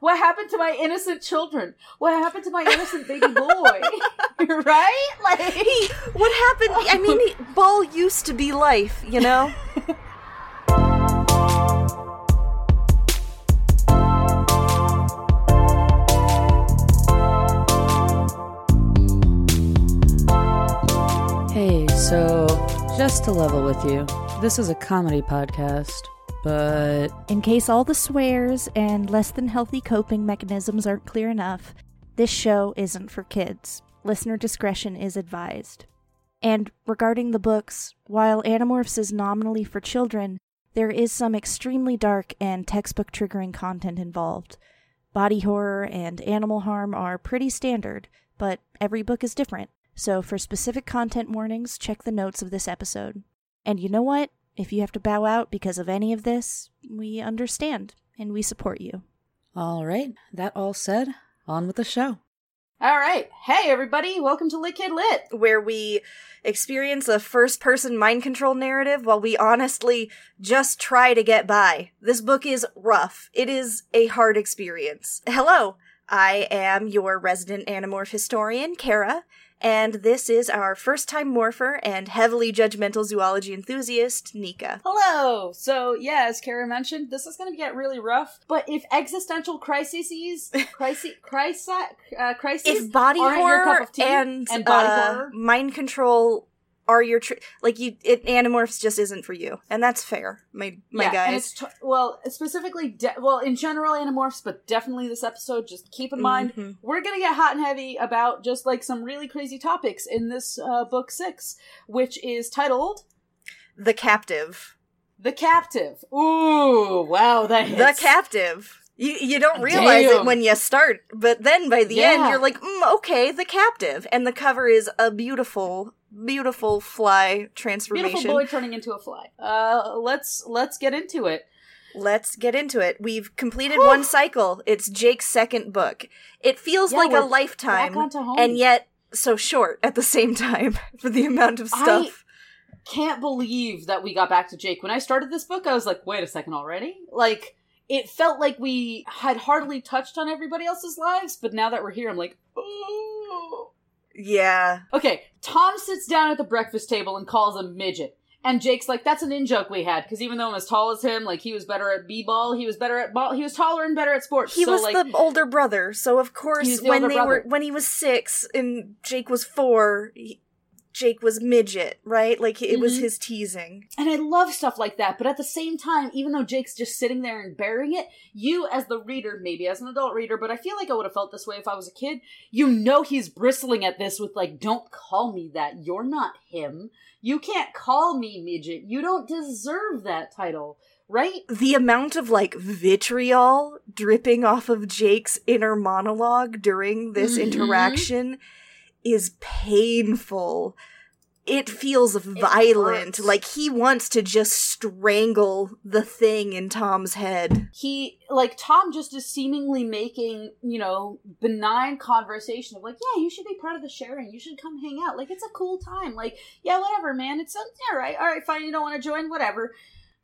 What happened to my innocent children? What happened to my innocent baby boy? right? Like, what happened? I mean, he- ball used to be life, you know? Hey, so just to level with you, this is a comedy podcast, but In case all the swears and less than healthy coping mechanisms aren't clear enough, this show isn't for kids. Listener discretion is advised. And regarding the books, while Animorphs is nominally for children, there is some extremely dark and textbook triggering content involved. Body horror and animal harm are pretty standard, but every book is different. So for specific content warnings, check the notes of this episode. And you know what? If you have to bow out because of any of this, we understand and we support you. all right, that all said, on with the show. all right. Hey, everybody. Welcome to Lit Kid Lit. Where we experience a first person mind control narrative while we honestly just try to get by. This book is rough. It is a hard experience. Hello, I am your resident Animorph historian, Kara, and this is our first time morpher and heavily judgmental zoology enthusiast, Nika. Hello. So, yeah, as Kara mentioned, this is going to get really rough. But if existential crises, crisis, crisis, uh, crises, if body horror tea, and, and body uh, horror, mind control are your tr- like you it animorphs just isn't for you. And that's fair my my yeah, and guys. it's t- well, specifically, de- well, in general, Animorphs, but definitely this episode. Just keep in mind, Mhm. we're gonna get hot and heavy about just like some really crazy topics in this uh, book six, which is titled the captive. "The Captive." Ooh, wow, that the captive. You you don't realize it when you start but then by the end you're like mm, okay the captive. And the cover is a beautiful beautiful fly transformation Beautiful boy turning into a fly. Uh, let's let's get into it. Let's get into it. We've completed Whew. one cycle. It's Jake's second book. It feels Yeah, like a lifetime, back onto home. and yet so short at the same time for the amount of stuff. Can't believe that we got back to Jake. When I started this book, I was like, wait a second already? Like, it felt like we had hardly touched on everybody else's lives, but now that we're here, I'm like, oh. Yeah. Okay, Tom sits down at the breakfast table and calls him midget. And Jake's like, that's an in joke we had, because even though I'm as tall as him, like, he was better at b-ball, he was better at ball, he was taller and better at sports. He so, was like, the older brother, so of course the when they were when he was 6 and Jake was 4, he, Jake was midget, right? Like it was Mhm. his teasing. And I love stuff like that, but at the same time, even though Jake's just sitting there and bearing it, you as the reader, maybe as an adult reader, but I feel like I would have felt this way if I was a kid, you know he's bristling at this with like, don't call me that. You're not him. You can't call me midget. You don't deserve that title. Right? The amount of like vitriol dripping off of Jake's inner monologue during this Mhm. interaction is painful. It feels violent. hurts. Like he wants to just strangle the thing in Tom's head. He, like, Tom just is seemingly making, you know, benign conversation of like, yeah, you should be part of the sharing. You should come hang out. Like, it's a cool time. Like, yeah, whatever, man. It's, all right. All right, fine. You don't want to join? Whatever.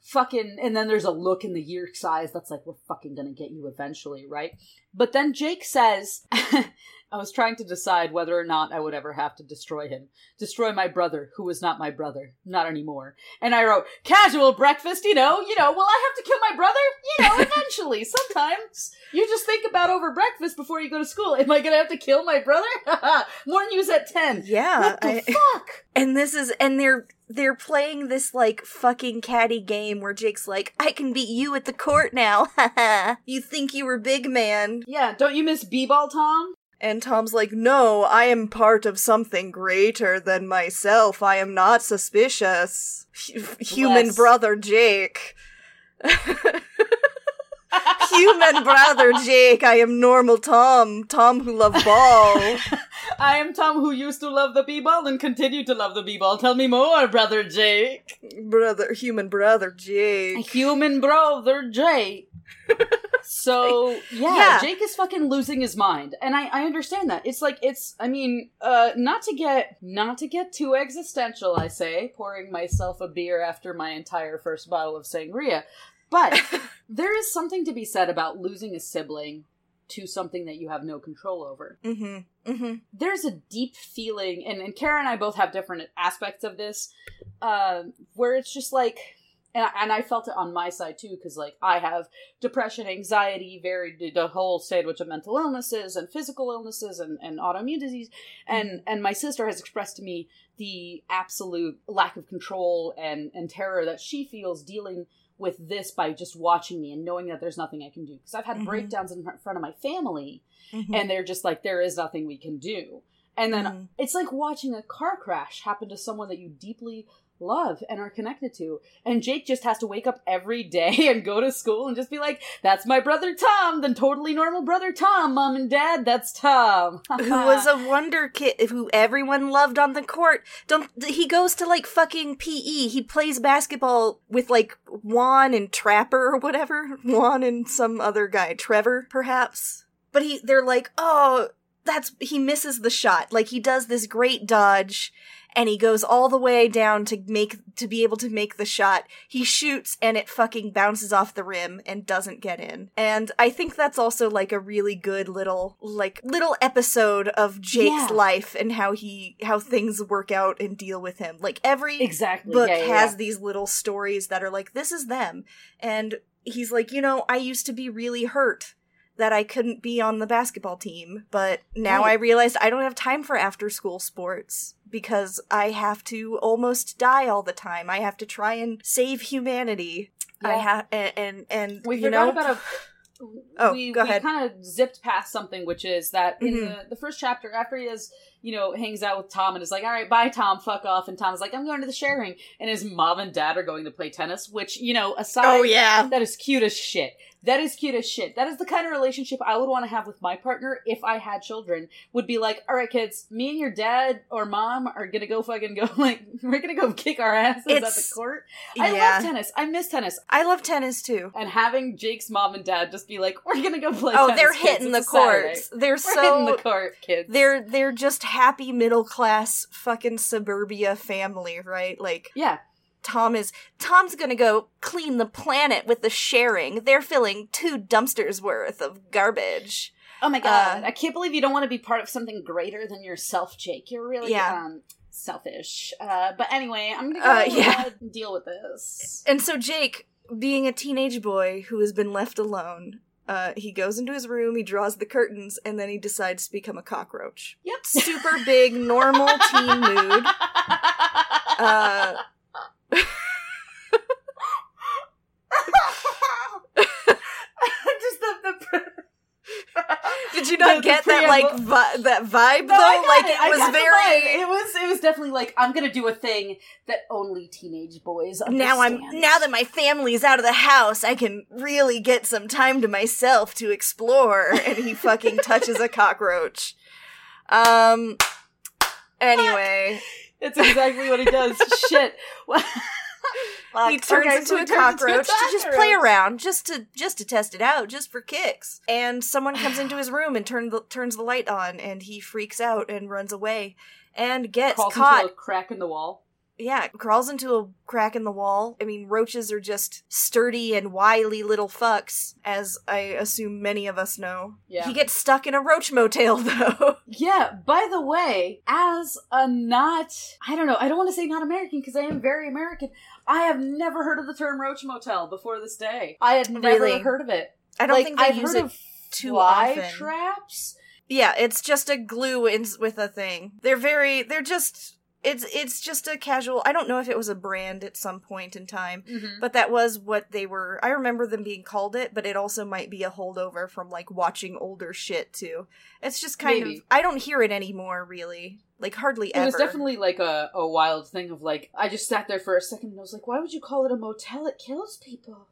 Fucking, and then there's a look in the Yeerk's eyes that's like, we're fucking gonna get you eventually, right? But then Jake says, I was trying to decide whether or not I would ever have to destroy him. Destroy my brother, who was not my brother. Not anymore. And I wrote, casual breakfast, you know, you know, will I have to kill my brother? You know, eventually, sometimes. You just think about over breakfast before you go to school. Am I gonna have to kill my brother? Morning news at 10. Yeah. What the I- fuck? and this is and they're they're playing this like fucking catty game where Jake's like, I can beat you at the court now. you think you were big man. Yeah, don't you miss B-ball, Tom? And Tom's like, No, I am part of something greater than myself. I am not suspicious. H- human Bless. brother Jake. Human brother Jake, I am normal Tom. Tom who loved ball. I am Tom who used to love the B-ball and continue to love the B-ball. Tell me more, brother Jake. brother, human brother Jake. Human brother Jake. so yeah, Yeah. Jake is fucking losing his mind, and I I understand that. It's like it's I mean uh not to get not to get too existential. I say pouring myself a beer after my entire first bottle of sangria, but there is something to be said about losing a sibling to something that you have no control over. Mm-hmm. Mm-hmm. There's a deep feeling, and, and Kara and I both have different aspects of this, uh, where it's just like, and I, and I felt it on my side too, because like I have depression, anxiety, varied the whole sandwich of mental illnesses and physical illnesses and, and autoimmune disease, and and my sister has expressed to me the absolute lack of control and and terror that she feels dealing with this by just watching me and knowing that there's nothing I can do because I've had Mhm. breakdowns in front of my family Mm-hmm. and they're just like there is nothing we can do and then Mhm. it's like watching a car crash happen to someone that you deeply love and are connected to and jake just has to wake up every day and go to school and just be like that's my brother tom the totally normal brother tom mom and dad that's tom who was a wonder kid who everyone loved on the court. Don't he goes to like fucking PE. He plays basketball with like Juan and Trapper or whatever. Juan and some other guy, Trevor perhaps. But he they're like, "Oh, that's he misses the shot. Like he does this great dodge and he goes all the way down to make to be able to make the shot. He shoots and it fucking bounces off the rim and doesn't get in. And I think that's also like a really good little like little episode of Jake's Yeah. life and how he how things work out and deal with him. Like every exactly book yeah, yeah, has these little stories that are like this is them and he's like you know i used to be really hurt that i couldn't be on the basketball team but now Right. i realized i don't have time for after school sports because i have to almost die all the time. I have to try and save humanity. I have and and, and we you forgot know? about a Oh, we, go we ahead. kind of zipped past something which is that in Mhm. the, the first chapter after he has you know hangs out with tom and is like all right bye tom fuck off and tom's like i'm going to the sharing and his mom and dad are going to play tennis which you know aside oh yeah. that is cute as shit that is cute as shit. That is the kind of relationship i would want to have with my partner if i had children. Would be like all right kids me and your dad or mom are gonna go fucking go like we're gonna go kick our asses at the court. I yeah. love tennis. I miss tennis. I love tennis too. And having Jake's mom and dad just be like, "We're gonna go play." oh they're hitting the It's courts. They're We're so hitting the court, kids. they're they're just happy middle class fucking suburbia family right? Like yeah, Tom is Tom's gonna go clean the planet with the sharing. They're filling two dumpsters worth of garbage. Oh my god, Uh, I can't believe you don't want to be part of something greater than yourself, Jake. You're really Yeah. um selfish. Uh, but anyway, I'm gonna go Uh, yeah. deal with this. And so Jake, being a teenage boy who has been left alone, uh, he goes into his room, he draws the curtains, and then he decides to become a cockroach. Yep. Super big, normal teen mood. Uh, Just the, the did you not The- the get that like vi- that vibe No, though? Like it. It was very. It was. It was definitely like I'm gonna do a thing that only teenage boys understand. now I'm now that my family's out of the house, I can really get some time to myself to explore. And he fucking touches a cockroach. Um. Anyway, It's exactly what he does. Shit. he turns Okay, into so a he turns into a cockroach to just play around, just to just to test it out, just for kicks. And someone comes into his room and turn the, turns the light on, and he freaks out and runs away, and gets Crawls caught. crack in the wall. Yeah, crawls into a crack in the wall. I mean, roaches are just sturdy and wily little fucks, as I assume many of us know. Yeah. He gets stuck in a roach motel, though. Yeah, by the way, as a not, I don't know, I don't want to say not American because I am very American. I have never heard of the term roach motel before this day. I had never Really? heard of it. I don't like, think they I've use heard it of too fly often. traps. yeah, it's just a glue in, with a thing. They're very, they're just, it's it's just a casual. I don't know if it was a brand at some point in time, Mm-hmm. but that was what they were. I remember them being called it, but it also might be a holdover from like watching older shit too. It's just kind Maybe. of. I don't hear it anymore, really. Like hardly It ever. It was definitely like a, a wild thing of like, I just sat there for a second and I was like, why would you call it a motel? It kills people.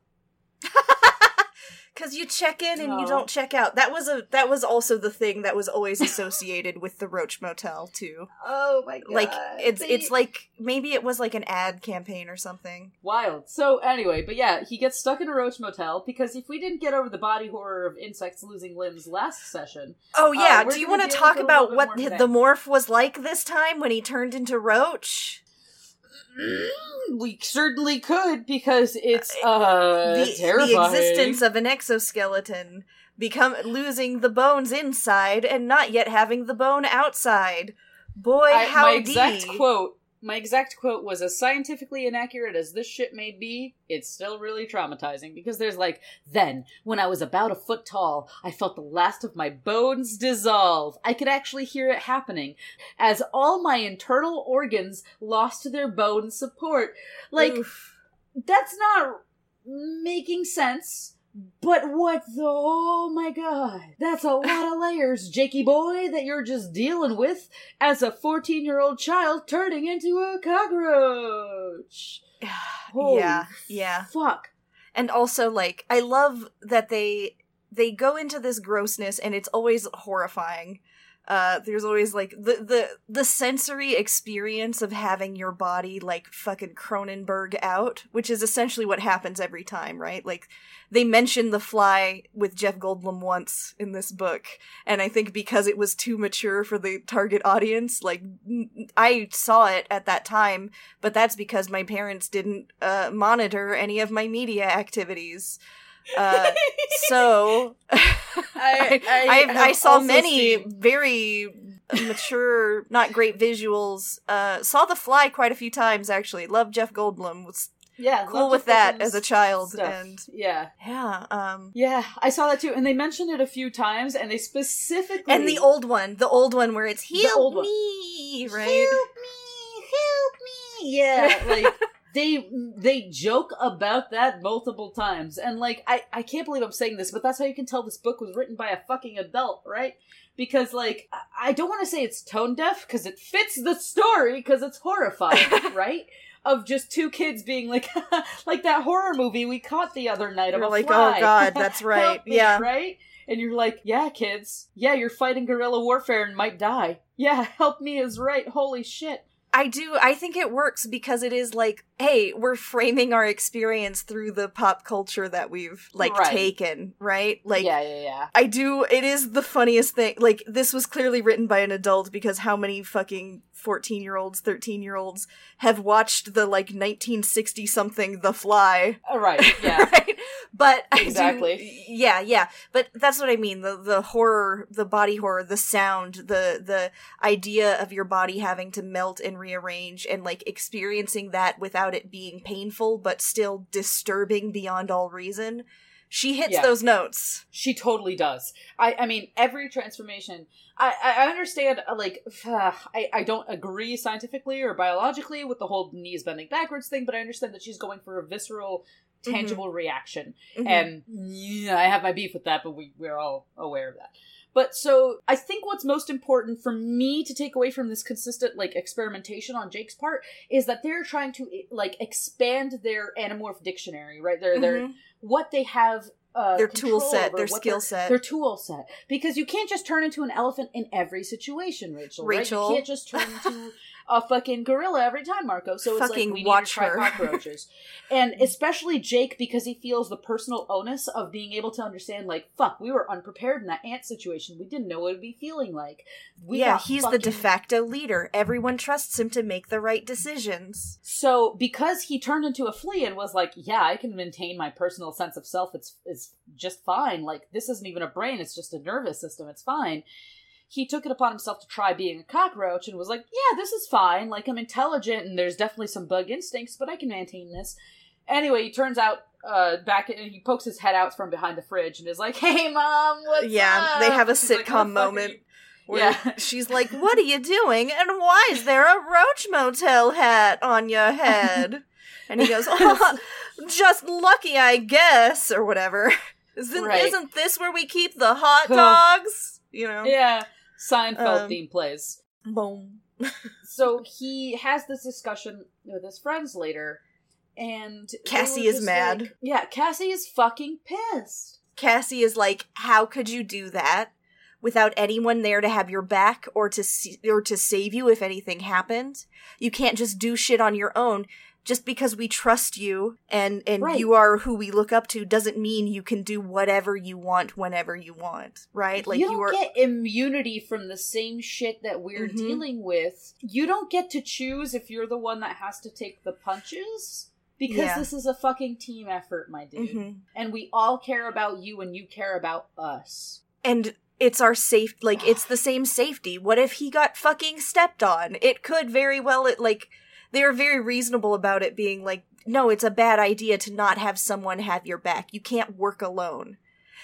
Cause you check in and you don't check out. That was a that was also the thing that was always associated with the Roach Motel too. Oh my god. Like it's it's like maybe it was like an ad campaign or something. Wild. So anyway, but yeah, he gets stuck in a roach motel because if we didn't get over the body horror of insects losing limbs last session, Oh yeah, Uh, do you want to talk with a little about what more the today. the morph was like this time when he turned into Roach? We certainly could because it's uh the, terrifying. the existence of an exoskeleton become losing the bones inside and not yet having the bone outside. Boy, I, how my exact quote my exact quote was as scientifically inaccurate as this shit may be, it's still really traumatizing because there's like, then, when I was about a foot tall, I felt the last of my bones dissolve. I could actually hear it happening as all my internal organs lost their bone support. Like, Oof. that's not making sense. But what the? Oh my god. That's a lot of layers, Jakey boy, that you're just dealing with as a 14 year old child turning into a cockroach. Holy yeah, yeah. Fuck. and also like i love that they they go into this grossness and it's always horrifying uh there's always like the the the sensory experience of having your body like fucking cronenberg out which is essentially what happens every time right like they mention the fly with jeff goldblum once in this book and i think because it was too mature for the target audience like I saw it at that time but that's because my parents didn't uh, monitor any of my media activities. Uh, so I, I, have I saw many seen- very mature, not great visuals. Uh, saw The Fly quite a few times actually. Love Jeff Goldblum. Was yeah, cool with that as a child, stuff. and yeah. yeah. Um, Yeah, I saw that too, and they mentioned it a few times, and they specifically and the old one, the old one where it's help one. me, right? Help me, help me. Yeah, like they they joke about that multiple times, and like I I can't believe I'm saying this, but that's how you can tell this book was written by a fucking adult, right? Because like I- don't want to say it's tone deaf because it fits the story because it's horrifying, right? Of just two kids being like, like that horror movie we caught the other night of You're like, fly. oh god, that's right. Me, yeah. right? And you're like, yeah, kids. Yeah, you're fighting guerrilla warfare and might die. Yeah, help me is right. Holy shit. I do. I think it works because it is like, hey, we're framing our experience through the pop culture that we've like Right. taken, right? Like, yeah, yeah, yeah. I do. It is the funniest thing. Like, this was clearly written by an adult because how many fucking 14 year olds, 13 year olds have watched the like 1960 something The Fly? Uh, right, yeah. right? But I do- Exactly. yeah, yeah. But that's what I mean. The the horror, the body horror, the sound, the the idea of your body having to melt and rearrange and like experiencing that without it being painful but still disturbing beyond all reason. She hits Yeah. those notes. She totally does. I, I mean, every transformation. I, I I understand. uh, Like, I, I don't agree scientifically or biologically with the whole knees bending backwards thing, but I understand that she's going for a visceral, tangible reaction. Mhm. And yeah, I have my beef with that, but we we're all aware of that. But so I think what's most important for me to take away from this consistent like experimentation on Jake's part is that they're trying to like expand their Animorph dictionary, right? Their their Mhm. what they have uh, Their tool set, their skill set. their tool set. Because you can't just turn into an elephant in every situation, Rachel. right? Rachel. you can't just turn into a fucking gorilla every time, Marco. So it's Fucking like we watch need to try her. cockroaches, and especially Jake because he feels the personal onus of being able to understand. Like, fuck, we were unprepared in that ant situation. We didn't know what it'd be feeling like. We yeah, he's the de facto leader. Everyone trusts him to make the right decisions. So because he turned into a flea and was like, "Yeah, I can maintain my personal sense of self. It's it's just fine. Like this isn't even a brain. It's just a nervous system. It's fine." He took it upon himself to try being a cockroach and was like, "Yeah, this is fine. Like I'm intelligent and there's definitely some bug instincts, but I can maintain this." Anyway, he turns out uh back and he pokes his head out from behind the fridge and is like, "Hey, mom, what's yeah, up?" they have a like, sitcom "What the fuck are moment where Yeah. she's like, "What are you doing? And why is there a Roach Motel hat on your head?" And he goes, oh, "Just lucky, I guess, or whatever." Isn't, Right. isn't this where we keep the hot dogs? You know. Yeah, Seinfeld Um, theme plays. Boom. so he has this discussion with his friends later, and Cassie is mad. like- yeah, Cassie is fucking pissed. Cassie is like, "How could you do that without anyone there to have your back or to see, or to save you if anything happened? You can't just do shit on your own. Just because we trust you and and Right. you are who we look up to doesn't mean you can do whatever you want whenever you want, right? Like you you, are get immunity from the same shit that we're Mhm. dealing with. You don't get to choose if you're the one that has to take the punches. because Yeah. this is a fucking team effort, my dude. Mhm. And we all care about you and you care about us. and it's our safe like it's the same safety what if he got fucking stepped on it could very well it like they were very reasonable about it being like no it's a bad idea to not have someone have your back you can't work alone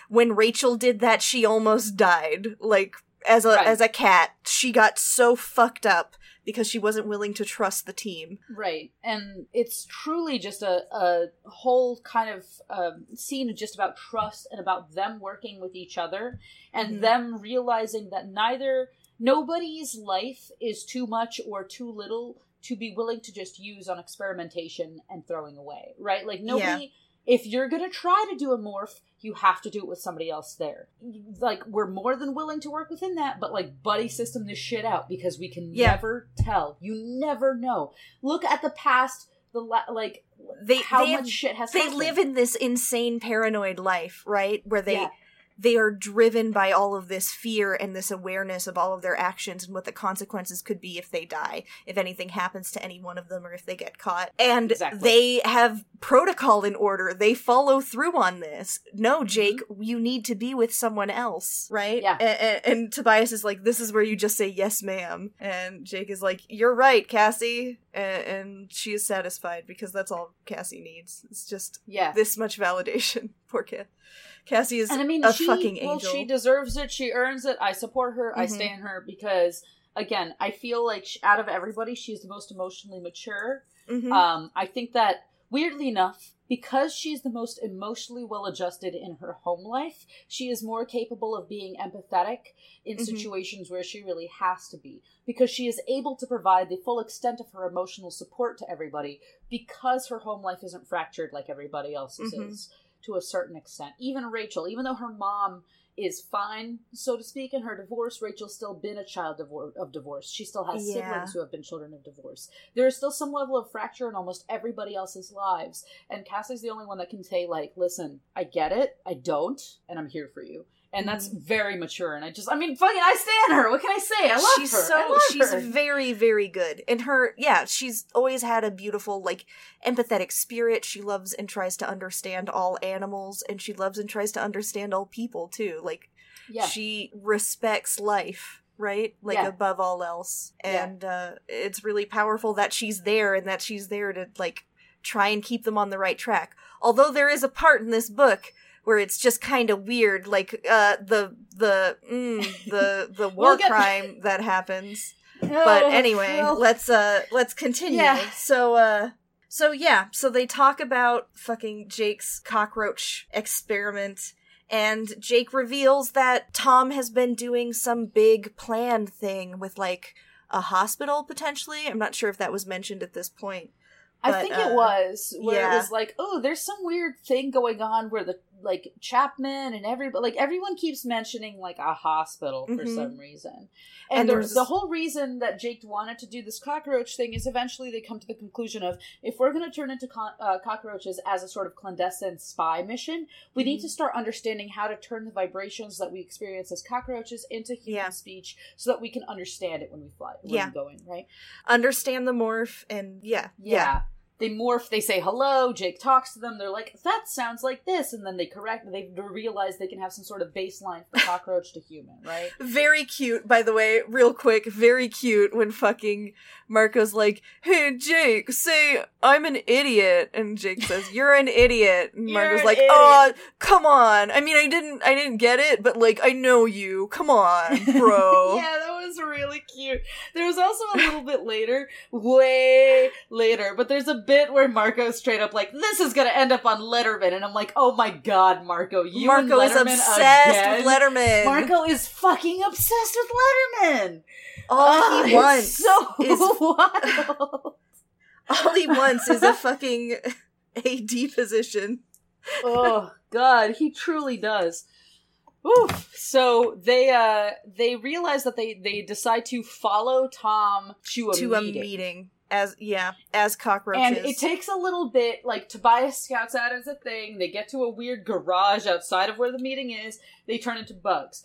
when rachel did that she almost died like as a Right. as a cat she got so fucked up because she wasn't willing to trust the team Right. And it's truly just a, a whole kind of um, scene just about trust and about them working with each other and Mhm. them realizing that neither, nobody's life is too much or too little to be willing to just use on experimentation and throwing away. Right? Like, nobody. If you're gonna try to do a morph, you have to do it with somebody else there. Like we're more than willing to work within that, but like buddy system this shit out because we can Yeah. never tell. You never know. Look at the past. The la- like they how they much shit has they happened. live in this insane paranoid life right where they Yeah. They are driven by all of this fear and this awareness of all of their actions and what the consequences could be if they die if anything happens to any one of them or if they get caught and Exactly. they have protocol in order they follow through on this Mm-hmm. no jake you need to be with someone else right Yeah. and, and tobias is like this is where you just say yes ma'am and jake is like you're right cassie and, and she is satisfied because that's all cassie needs it's just yeah. this much validation. Poor kid. Cassie is and I mean, a she fucking well, angel. she deserves it. She earns it. I support her. I Mhm. stand her because again, I feel like sh out of everybody, she's the most emotionally mature. Mhm. Um, I think that weirdly enough, because she's the most emotionally well adjusted in her home life, she is more capable of being empathetic in Mhm. situations where she really has to be. Because she is able to provide the full extent of her emotional support to everybody because her home life isn't fractured like everybody else's Mhm. is to a certain extent. Even Rachel, even though her mom is fine, so to speak, in her divorce, Rachel's still been a child divor- of divorce. She still has Yeah. siblings who have been children of divorce. There is still some level of fracture in almost everybody else's lives. And Cassie's the only one that can say, like, listen, I get it, I don't, and I'm here for you. And that's Mm-hmm. very mature. And I just, I mean, fucking, I stand her. What can I say? I love her. she's her. so I love she's her. very very good and her yeah she's always had a beautiful like empathetic spirit she loves and tries to understand all animals and she loves and tries to understand all people too like yeah. she respects life right like Yeah. above all else Yeah. and uh it's really powerful that she's there and that she's there to like try and keep them on the right track although there is a part in this book where it's just kind of weird like uh the the mm, the the war We'll get- crime that happens but Oh, anyway well, let's uh let's continue Yeah. so uh so yeah so they talk about fucking jake's cockroach experiment and jake reveals that tom has been doing some big planned thing with like a hospital potentially i'm not sure if that was mentioned at this point I think uh, it was where yeah. it was like, oh, there's some weird thing going on where the like Chapman and everybody, like everyone keeps mentioning like a hospital for Mhm. some reason, And and, the, there's- the whole reason that Jake wanted to do this cockroach thing is eventually they come to the conclusion of if we're going to turn into co- uh, cockroaches as a sort of clandestine spy mission, we need Mhm. to start understanding how to turn the vibrations that we experience as cockroaches into human Yeah. speech so that we can understand it when we fly, when Yeah. we go in, right? understand the morph and yeah Yeah. They morph, they say hello, Jake talks to them, they're like, that sounds like this, and then they correct, they realize they can have some sort of baseline for cockroach to human, right? Very cute, by the way, real quick, very cute when fucking Marco's like, Hey Jake, say I'm an idiot and Jake says, You're an idiot and Marco's like, Oh come on. I mean I didn't I didn't get it, but like I know you. Come on, bro. yeah, that was really cute. There was also a little bit later, way later, but there's a bit where Marco's straight up like, this is gonna end up on Letterman, and I'm like, oh my god, Marco, you Marco is obsessed again? with Letterman. Marco is fucking obsessed with Letterman. all he Oh, wants it's so is wild. all he wants is a fucking AD position. oh god he truly does Oof. so they uh they realize that they they decide to follow tom to a to a meeting. As yeah, as cockroaches. and it takes a little bit like tobias scouts out as a thing they get to a weird garage outside of where the meeting is they turn into bugs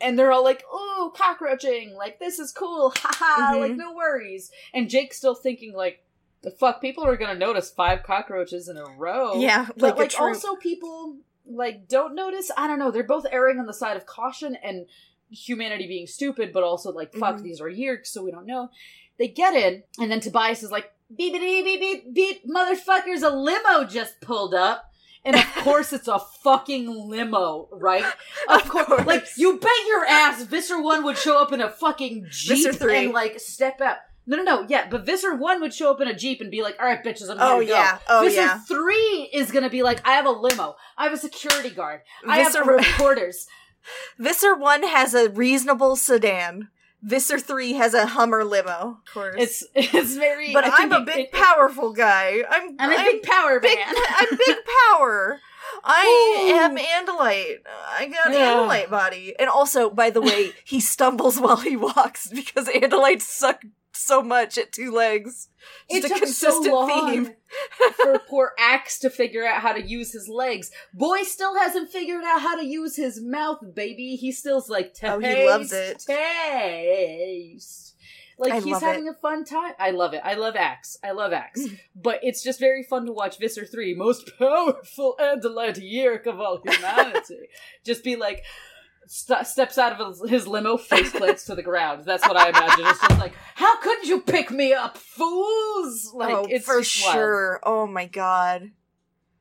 and they're all like ooh cockroaching like this is cool haha Mhm. like no worries and jake's still thinking like the fuck people are gonna notice five cockroaches in a row. Yeah, but like a like also people like don't notice. I don't know. They're both erring on the side of caution and humanity being stupid, but also like fuck Mhm. these are Yeerks, so we don't know. They get in, and then Tobias is like beep beep beep beep beep motherfuckers, a limo just pulled up. And of course, it's a fucking limo, right? Of, Of course. course. Like, you bet your ass Visser 1 would show up in a fucking Jeep three. and, like, step out. No, no, no, yeah, but Visser 1 would show up in a Jeep and be like, alright, bitches, I'm Oh, to go. yeah. Oh, yeah. Visser 3 is gonna be like, I have a limo, I have a security guard, I have Visser- reporters. Visser 1 has a reasonable sedan. Visser 3 has a Hummer limo. Of course. It's, it's very. but I I'm a big, it- powerful guy. I'm, I'm a big power big, man. I'm big power. I Ooh. am Andalite. I got Yeah. Andalite body. And also, by the way, he stumbles while he walks because Andalites suck so much at two legs. It Just a consistent so theme. for poor Ax to figure out how to use his legs. Boy still hasn't figured out how to use his mouth, baby. He still's like, taste, Oh, he loves it. Taste. Like I he's having a fun time. I love it. I love Ax. I love Ax. but it's just very fun to watch Visser 3, most powerful Andalite Yeerk of all humanity, just be like, st- steps out of his, limo, face plants to the ground. That's what I imagine. It's just like, how could you pick me up, fools? Like, oh, it's for just wild. sure. Oh my god.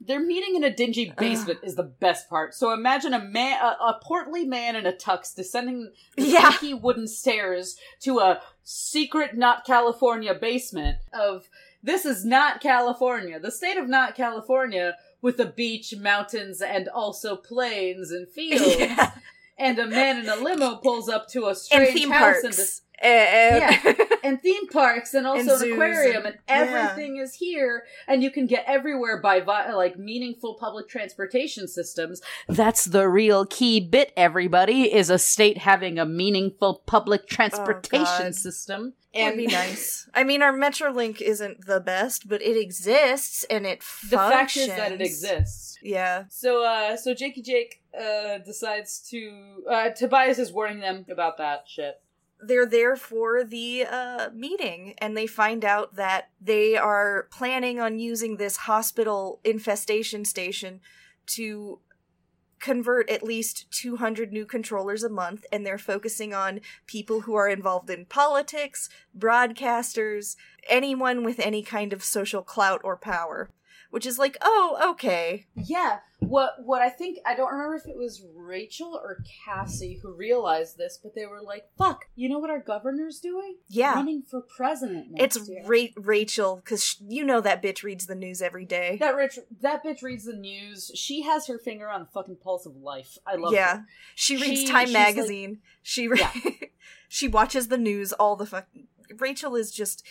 They're meeting in a dingy basement is the best part. So imagine a man, a, a portly man in a tux descending the Yeah. wooden stairs to a secret not California basement of this is not California. The state of not California with a beach, mountains, and also plains and fields. Yeah. And a man in a limo pulls up to a And strange theme house and parks. dis- And- and theme parks and also And an aquarium and- and, everything is here and you can get everywhere by vi- like meaningful public transportation systems that's the real key bit everybody is a state having a meaningful public transportation Oh, system That'd be nice. I mean, our Metrolink isn't the best, but it exists and it functions. the fact is that it exists Yeah. so uh so jakey jake uh decides to uh tobias is warning them about that shit They're there for the uh, meeting, and they find out that they are planning on using this hospital infestation station to convert at least 200 new controllers a month, and they're focusing on people who are involved in politics, broadcasters, anyone with any kind of social clout or power. Which is like, oh, okay. Yeah. What what I think I don't remember if it was Rachel or Cassie who realized this, but they were like, "Fuck, you know what our governor's doing? Yeah. Running for president next It's year." Ra- Rachel, because you know that bitch reads the news every day. that rich that bitch reads the news. She has her finger on the fucking pulse of life. I love yeah, her. she reads She- Time she's like- magazine. she re- Yeah. she watches the news all the fuck. Rachel is just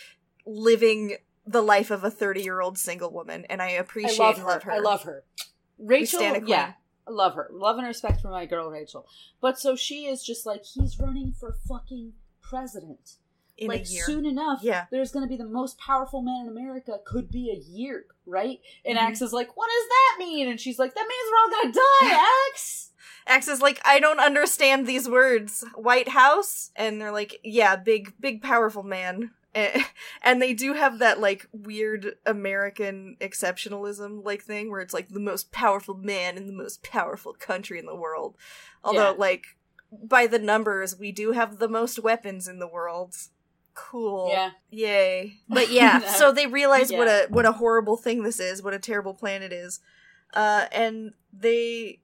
living the life of a thirty-year-old single woman, and I I appreciate love and her. love her. I love her. Rachel, stand a queen. yeah, I love her. Love and respect for my girl Rachel. But so she is just like he's running for fucking president. in like year. soon enough, Yeah. there's going to be the most powerful man in America. Could be a year, right? And Mhm. Ax is like, "What does that mean?" And she's like, "That means we're all going to die, Ax." Ax is like, I don't understand these words. White House, and they're like, yeah, big, big, powerful man. Eh, And they do have that like weird American exceptionalism like thing where it's like the most powerful man in the most powerful country in the world. Although, Yeah. like, by the numbers, we do have the most weapons in the world. Cool. Yeah. Yay. But yeah, so they realize what a what a horrible thing this is, what a terrible plan it is. Uh and they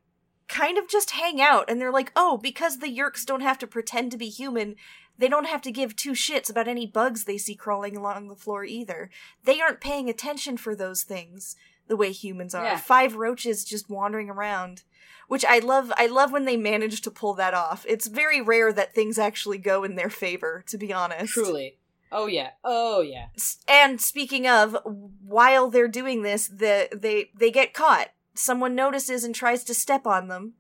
kind of just hang out and they're like, "Oh, because the Yeerks don't have to pretend to be human, they don't have to give two shits about any bugs they see crawling along the floor either. They aren't paying attention for those things the way humans are. Yeah. Five roaches just wandering around." Which I love I love when they manage to pull that off. It's very rare that things actually go in their favor, to be honest. Truly. Oh yeah. Oh yeah. And speaking of while they're doing this the they they get caught someone notices and tries to step on them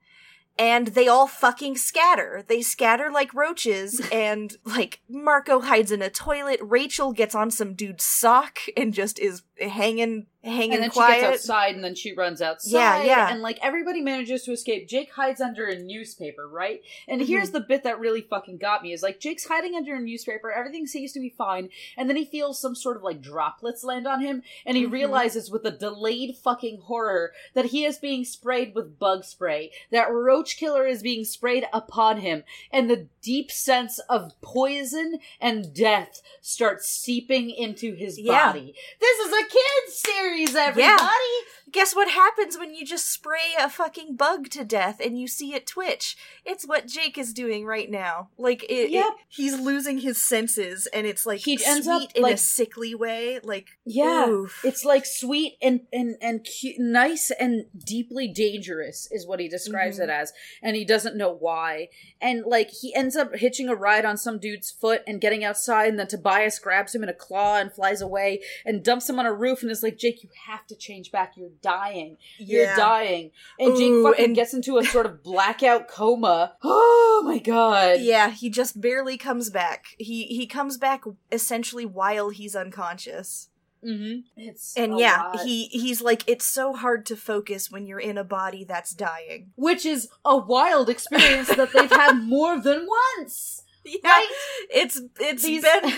and they all fucking scatter. They scatter like roaches and like marco hides in a toilet. Rachel gets on some dude's sock and just is hanging hanging and then quiet. she gets outside and then she runs outside Yeah, yeah. and like everybody manages to escape jake hides under a newspaper right and here's Mhm. the bit that really fucking got me is like jake's hiding under a newspaper everything seems to be fine and then he feels some sort of like droplets land on him and he Mhm. realizes with a delayed fucking horror that he is being sprayed with bug spray that roach killer is being sprayed upon him and the deep sense of poison and death starts seeping into his Yeah. body this is a kids series everybody Guess what happens when you just spray a fucking bug to death and you see it twitch? It's what Jake is doing right now. Like it, it- he's losing his senses and it's like He ends up, in a sickly way. Like Yeah, oof. it's like sweet and and and cute, nice and deeply dangerous is what he describes Mhm. it as, and he doesn't know why. And like he ends up hitching a ride on some dude's foot and getting outside, and then Tobias grabs him in a claw and flies away and dumps him on a roof and is like, "Jake, you have to change back. You're dying. You're Yeah. dying." And Jake fucking and- gets into a sort of blackout coma. Oh my god. Yeah, he just barely comes back. He he comes back essentially while he's unconscious. Mm-hmm. It's And yeah, lot. he he's like it's so hard to focus when you're in a body that's dying. which is a wild experience that they've had more than once. Yeah, Right? it's it's These- been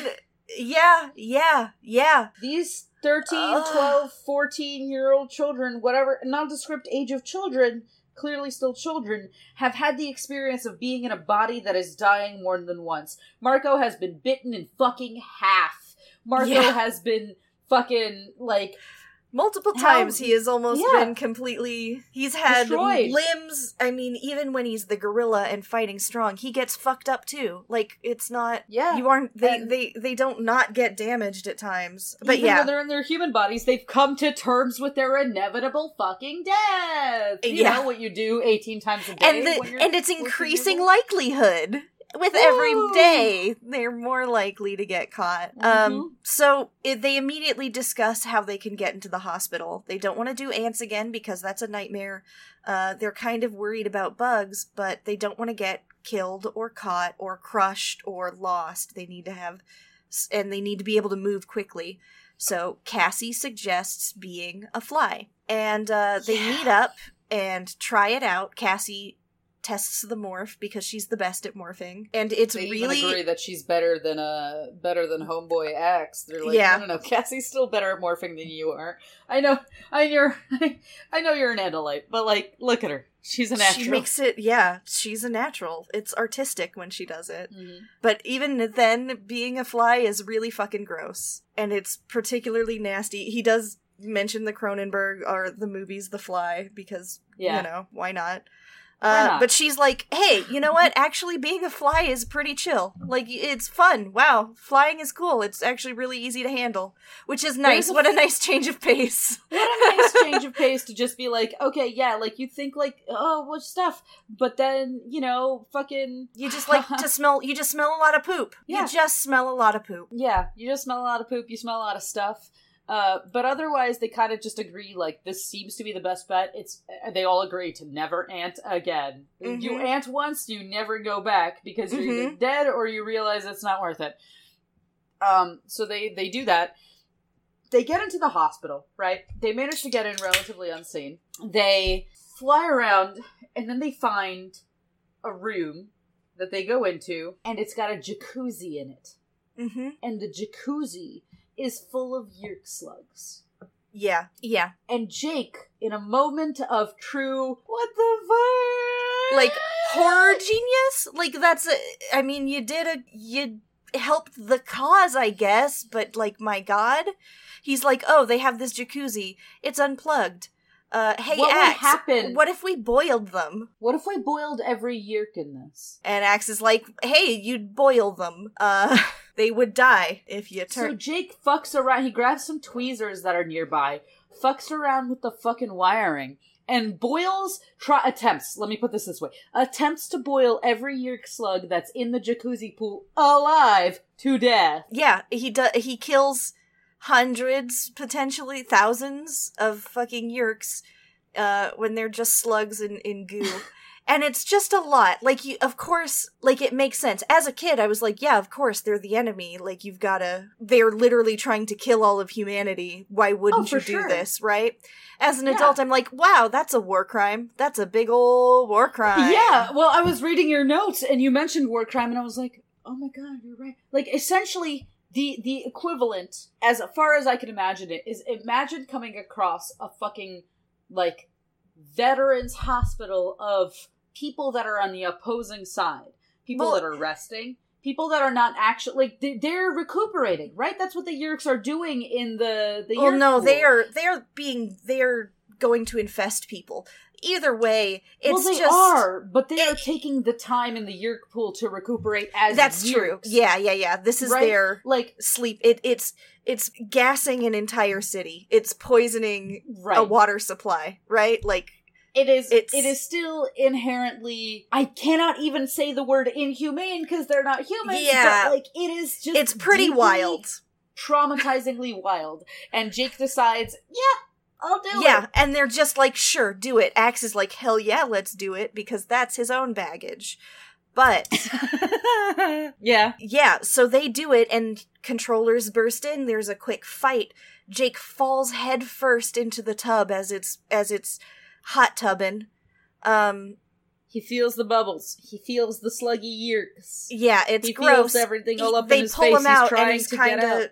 yeah, yeah, yeah. These 13, Ugh. 12, 14 year old children, whatever nondescript age of children, clearly still children, have had the experience of being in a body that is dying more than once. Marco has been bitten in fucking half. Marco Yeah. has been fucking like Multiple How- times he has almost Yeah. been completely he's had Destroyed. limbs. I mean, even when he's the gorilla and fighting strong, he gets fucked up too. Like it's not yeah. you aren't they And- they they don't not get damaged at times. But Even yeah. though they're in their human bodies, they've come to terms with their inevitable fucking death. You Yeah. know what you do 18 times a day. and the, and it's increasing likelihood with every day they're more likely to get caught. Mm-hmm. um so it, they immediately discuss how they can get into the hospital. They don't want to do ants again because that's a nightmare. Uh they're kind of worried about bugs but they don't want to get killed or caught or crushed or lost. They need to have and they need to be able to move quickly. So cassie suggests being a fly. And uh they Yeah. meet up and try it out. Cassie tests the morph because she's the best at morphing and it's They really even agree that she's better than uh better than Homeboy X. They're like, Yeah. no, no, no, Cassie's still better at morphing than you are. I know, I you're, I know you're an Andalite, but like, look at her, she's a natural. she makes it yeah she's a natural it's artistic when she does it Mhm. but even then being a fly is really fucking gross and it's particularly nasty he does mention the cronenberg or the movies the fly because Yeah. you know why not uh, but she's like, "Hey, you know what? Actually, being a fly is pretty chill. Like, it's fun. Wow, flying is cool. It's actually really easy to handle, which is nice. A What a nice change of pace. What a nice change of pace to just be like, okay, yeah, like you think like, oh, what stuff, but then you know, fucking, You just like to smell. You just smell a lot of poop. Yeah. You just smell a lot of poop. yeah, you just smell a lot of poop, you smell a lot of stuff. Uh, but otherwise, they kind of just agree like this seems to be the best bet. It's uh, they all agree to never ant again. You Mhm. ant once, you never go back because you're either Mhm. dead or you realize it's not worth it. Um, so they they do that. They get into the hospital, right? They manage to get in relatively unseen. They fly around, and then they find a room that they go into, and it's got a jacuzzi in it Mm-hmm. and the jacuzzi is full of yeerk slugs. Yeah. Yeah. And Jake, in a moment of true what the fuck, Like horror genius. Like that's. A, I mean, you did a. You helped the cause, I guess. But like, my God, he's like, oh, they have this jacuzzi. It's unplugged. Uh, hey, What would Ax, happen? What if we boiled them? What if we boiled every yeerk in this? And Ax is like, hey, you'd boil them. Uh, they would die if you turn. So. Jake fucks around. He grabs some tweezers that are nearby, fucks around with the fucking wiring, and boils. Try attempts. Let me put this this way: attempts to boil every yeerk slug that's in the jacuzzi pool alive to death. yeah, he does. He kills hundreds, potentially thousands of fucking yeerks uh, when they're just slugs in, in goo. and it's just a lot. Like you of course like it makes sense. As a kid i was like yeah of course they're the enemy. Like you've gotta they're literally trying to kill all of humanity. Why wouldn't oh, for you do sure. this right? As an Yeah. adult i'm like wow that's a war crime. That's a big old war crime. Yeah, well, I was reading your notes and you mentioned war crime, and I was like, oh my god, you're right. Like, essentially, the the equivalent, as far as I can imagine it, is imagine coming across a fucking like veterans hospital of people that are on the opposing side, people Well- that are resting. People that are not actually like they- they're recuperating, right? That's what the Yeerks are doing in the the. well no pool. they are they are being they're going to infest people either way it's well, they just are, but they are eh. taking the time in the Yeerk pool to recuperate as that's true yeah yeah yeah this is Right? their like sleep it it's it's gassing an entire city it's poisoning right. a water supply right like it is. it's- it is still inherently. I cannot even say the word inhumane because they're not human. Yeah. like it is just. it's pretty wild traumatizingly wild. And Jake decides, yeah, I'll do yeah it. and they're just like sure do it Ax is like hell yeah let's do it because that's his own baggage but yeah. yeah so they do it and controllers burst in there's a quick fight jake falls head first into the tub as it's as it's hot tubbing um He feels the bubbles. He feels the sluggy yeerks. yeah it's he gross feels everything all up they in his pull face. him out he's trying and he's to kind get out. of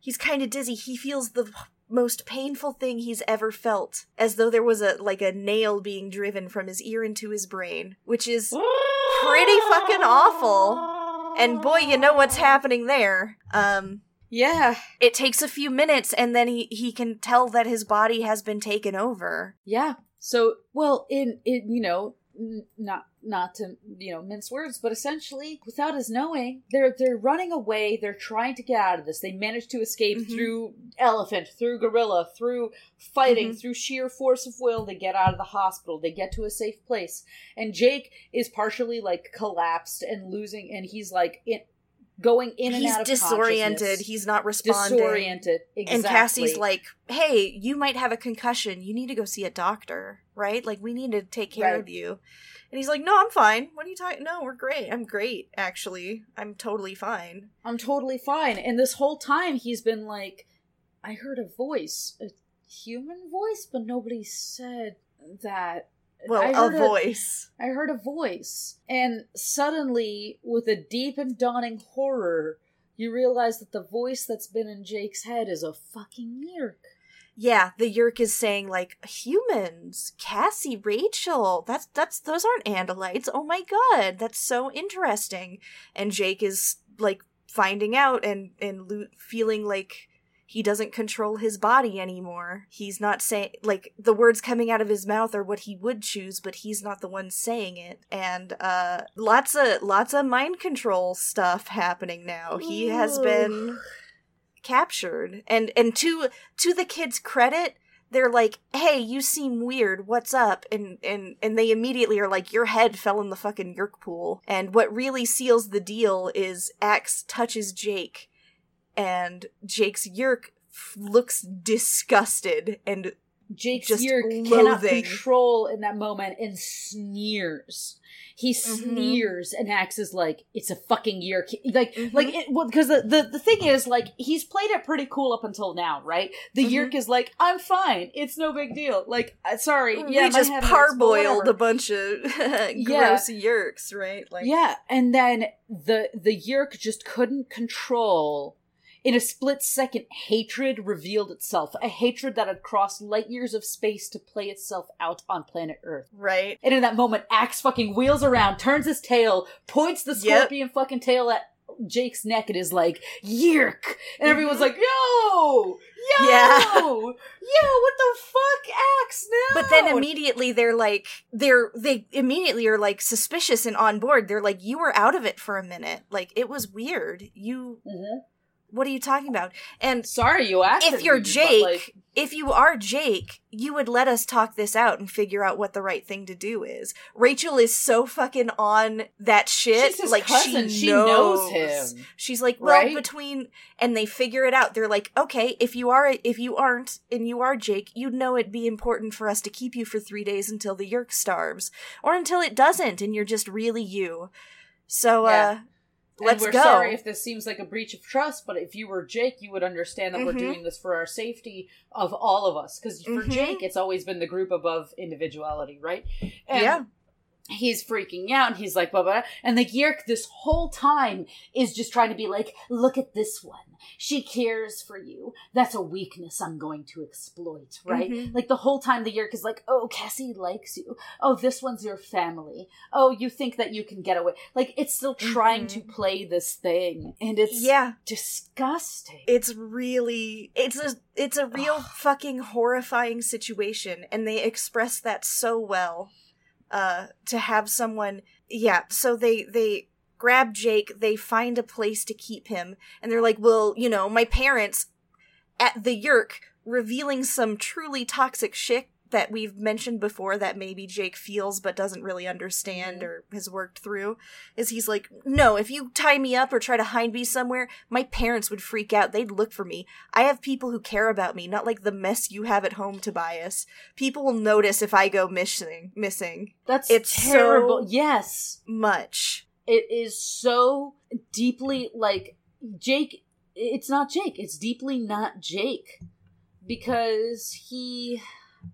he's kind of dizzy he feels the most painful thing he's ever felt as though there was a like a nail being driven from his ear into his brain which is pretty fucking awful and boy you know what's happening there um Yeah. it takes a few minutes and then he he can tell that his body has been taken over Yeah. So, well, in in you know, n- not not to you know mince words, but essentially, without his knowing, they're they're running away. They're trying to get out of this. They manage to escape Mhm. through elephant, through gorilla, through fighting, Mhm. through sheer force of will. They get out of the hospital. They get to a safe place, and Jake is partially like collapsed and losing, and he's like in, going in and he's out of disoriented he's not responding disoriented. Exactly. and cassie's like hey you might have a concussion you need to go see a doctor right like we need to take care Right. of you and he's like no i'm fine what are you talking no we're great i'm great actually i'm totally fine I'm totally fine. And this whole time he's been like, I heard a voice, a human voice, but nobody said that. well a voice I heard a voice. And suddenly, with a deep and dawning horror, you realize that the voice that's been in Jake's head is a fucking Yeerk. Yeah the yeerk is saying like humans cassie rachel that's that's those aren't andalites. Oh my god that's so interesting. And jake is like finding out and and lo- feeling like he doesn't control his body anymore. He's not saying like the words coming out of his mouth are what he would choose but he's not the one saying it. And uh lots of lots of mind control stuff happening now. He has been captured. And and to to the kids credit they're like hey you seem weird. What's up? And and and they immediately are like your head fell in the fucking yeerk pool. And what really seals the deal is Ax touches jake and jake's yeerk looks disgusted and Jake's Just Yeerk cannot control in that moment and sneers. He Mhm. sneers and acts as like it's a fucking Yeerk. He- Like, Mhm. like it, well, because the, the the thing is, like, he's played it pretty cool up until now, right? The. Yeerk is like, I'm fine. It's no big deal. Like, uh, sorry, yeah, we just head hurts, but parboiled a bunch of gross yeerks right like yeah, and then the the Yeerk just couldn't control. In a split second, hatred revealed itself. A hatred that had crossed light years of space to play itself out on planet Earth. right And in that moment, Ax fucking wheels around, turns his tail, points the Yep. scorpion fucking tail at Jake's neck, and is like, "Yeerk!" And everyone's Mhm. like, "Yo, yo, Yeah. yo, what the fuck, Ax? No!" But then immediately they're like they're they immediately are like suspicious and on board. They're like you were out of it for a minute. Like it was weird. You Mhm. What are you talking about? And Sorry, you asked. if you're Jake, like, if you are Jake, you would let us talk this out and figure out what the right thing to do is. Rachel is so fucking on that shit. Like cousin. she She knows. knows him. She's like, well, Right? between and they figure it out. They're like, okay, if you are if you aren't and you are Jake, you'd know it'd be important for us to keep you for three days until the Yeerk starves, or until it doesn't, and you're just really you. So, Yeah. uh, let's and we're go. sorry if this seems like a breach of trust, but if you were Jake, you would understand that we're Mhm. doing this for our safety of all of us. Because for Mhm. Jake, it's always been the group above individuality, right? And Yeah. He's freaking out, and he's like, blah, blah, blah. and the Yeerk this whole time is just trying to be like, look at this one. She cares for you. That's a weakness I'm going to exploit, right? Mhm. Like the whole time the Yeerk is like, oh, Cassie likes you. Oh, this one's your family. Oh, you think that you can get away. Like it's still trying to Mhm. play this thing, and it's yeah. disgusting. it's really it's a it's a real fucking horrifying situation and they express that so well uh to have someone yeah so they they grab Jake they find a place to keep him and they're like well you know my parents at the Yeerk revealing some truly toxic shit that we've mentioned before that maybe Jake feels but doesn't really understand Mhm. or has worked through is he's like, no, if you tie me up or try to hide me somewhere, my parents would freak out. They'd look for me. I have people who care about me, not like the mess you have at home, Tobias. People will notice if I go missing. Missing That's it's terrible. so- yes, much. it is so deeply like Jake. It's not Jake. It's deeply not Jake because he.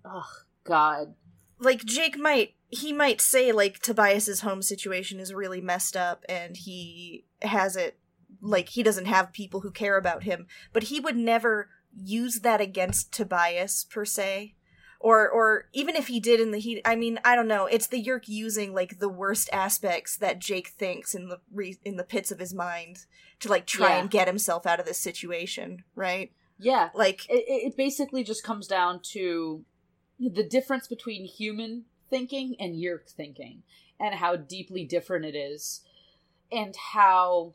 Oh God. Like Jake might he might say like Tobias's home situation is really messed up and he has it like he doesn't have people who care about him, but he would never use that against Tobias per se. Or or even if he did in the heat I mean, I don't know. It's the Yeerk using like the worst aspects that Jake thinks in the re- in the pits of his mind to like try Yeah. and get himself out of this situation, right? Yeah. Like it, it basically just comes down to the difference between human thinking and Yeerk thinking and how deeply different it is and how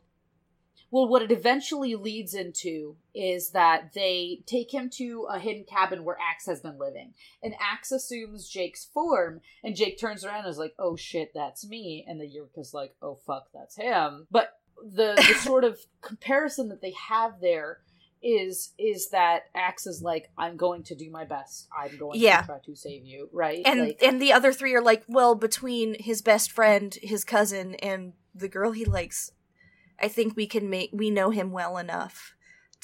well what it eventually leads into is that they take him to a hidden cabin where Ax has been living. And Ax assumes jake's form and jake turns around and is like oh shit that's me. And the Yeerk is like oh fuck that's him. But the, the sort of comparison that they have there is is that Ax is like, I'm going to do my best. I'm going Yeah. to try to save you, right? and like, and the other three are like, well, between his best friend, his cousin, and the girl he likes, I think we can make we know him well enough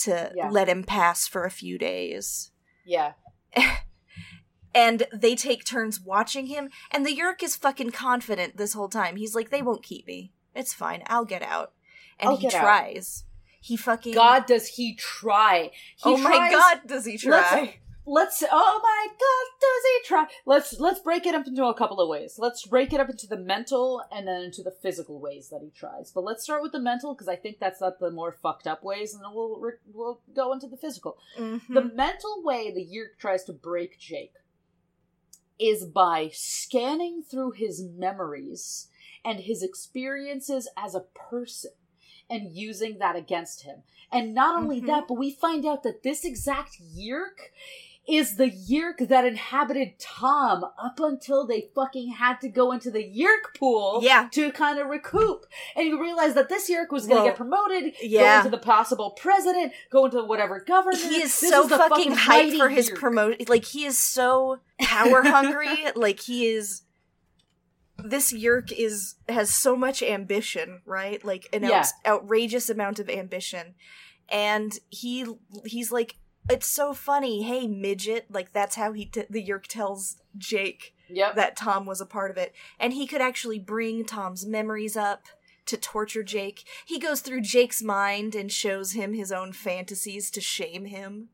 to Yeah. let him pass for a few days. yeah, And they take turns watching him, and the Yeerk is fucking confident this whole time. He's like, they won't keep me. It's fine. I'll get out. And I'll he tries out. Tries. He fucking God, does he try? He Oh my god, does he try? Let's, let's. Oh my God, does he try? Let's let's break it up into a couple of ways. Let's break it up into the mental and then into the physical ways that he tries. But let's start with the mental because I think that's not the more fucked up ways, and then we'll we'll go into the physical. Mhm. The mental way the Yeerk tries to break Jake is by scanning through his memories and his experiences as a person and using that against him. And not only Mhm. that, but we find out that this exact Yeerk is the Yeerk that inhabited Tom up until they fucking had to go into the Yeerk pool Yeah. to kind of recoup. And you realize that this Yeerk was going to Well, get promoted, yeah. go into the possible president, go into whatever government. he is This so the fucking hyped for his promotion. Like he is so power hungry. like he is. This Yeerk is has so much ambition, right? Like an Yeah. outs- outrageous amount of ambition, and he he's like, it's so funny. Hey, midget! Like that's how he t- the Yeerk tells Jake Yep. that Tom was a part of it. And he could actually bring Tom's memories up to torture Jake. He goes through Jake's mind and shows him his own fantasies to shame him.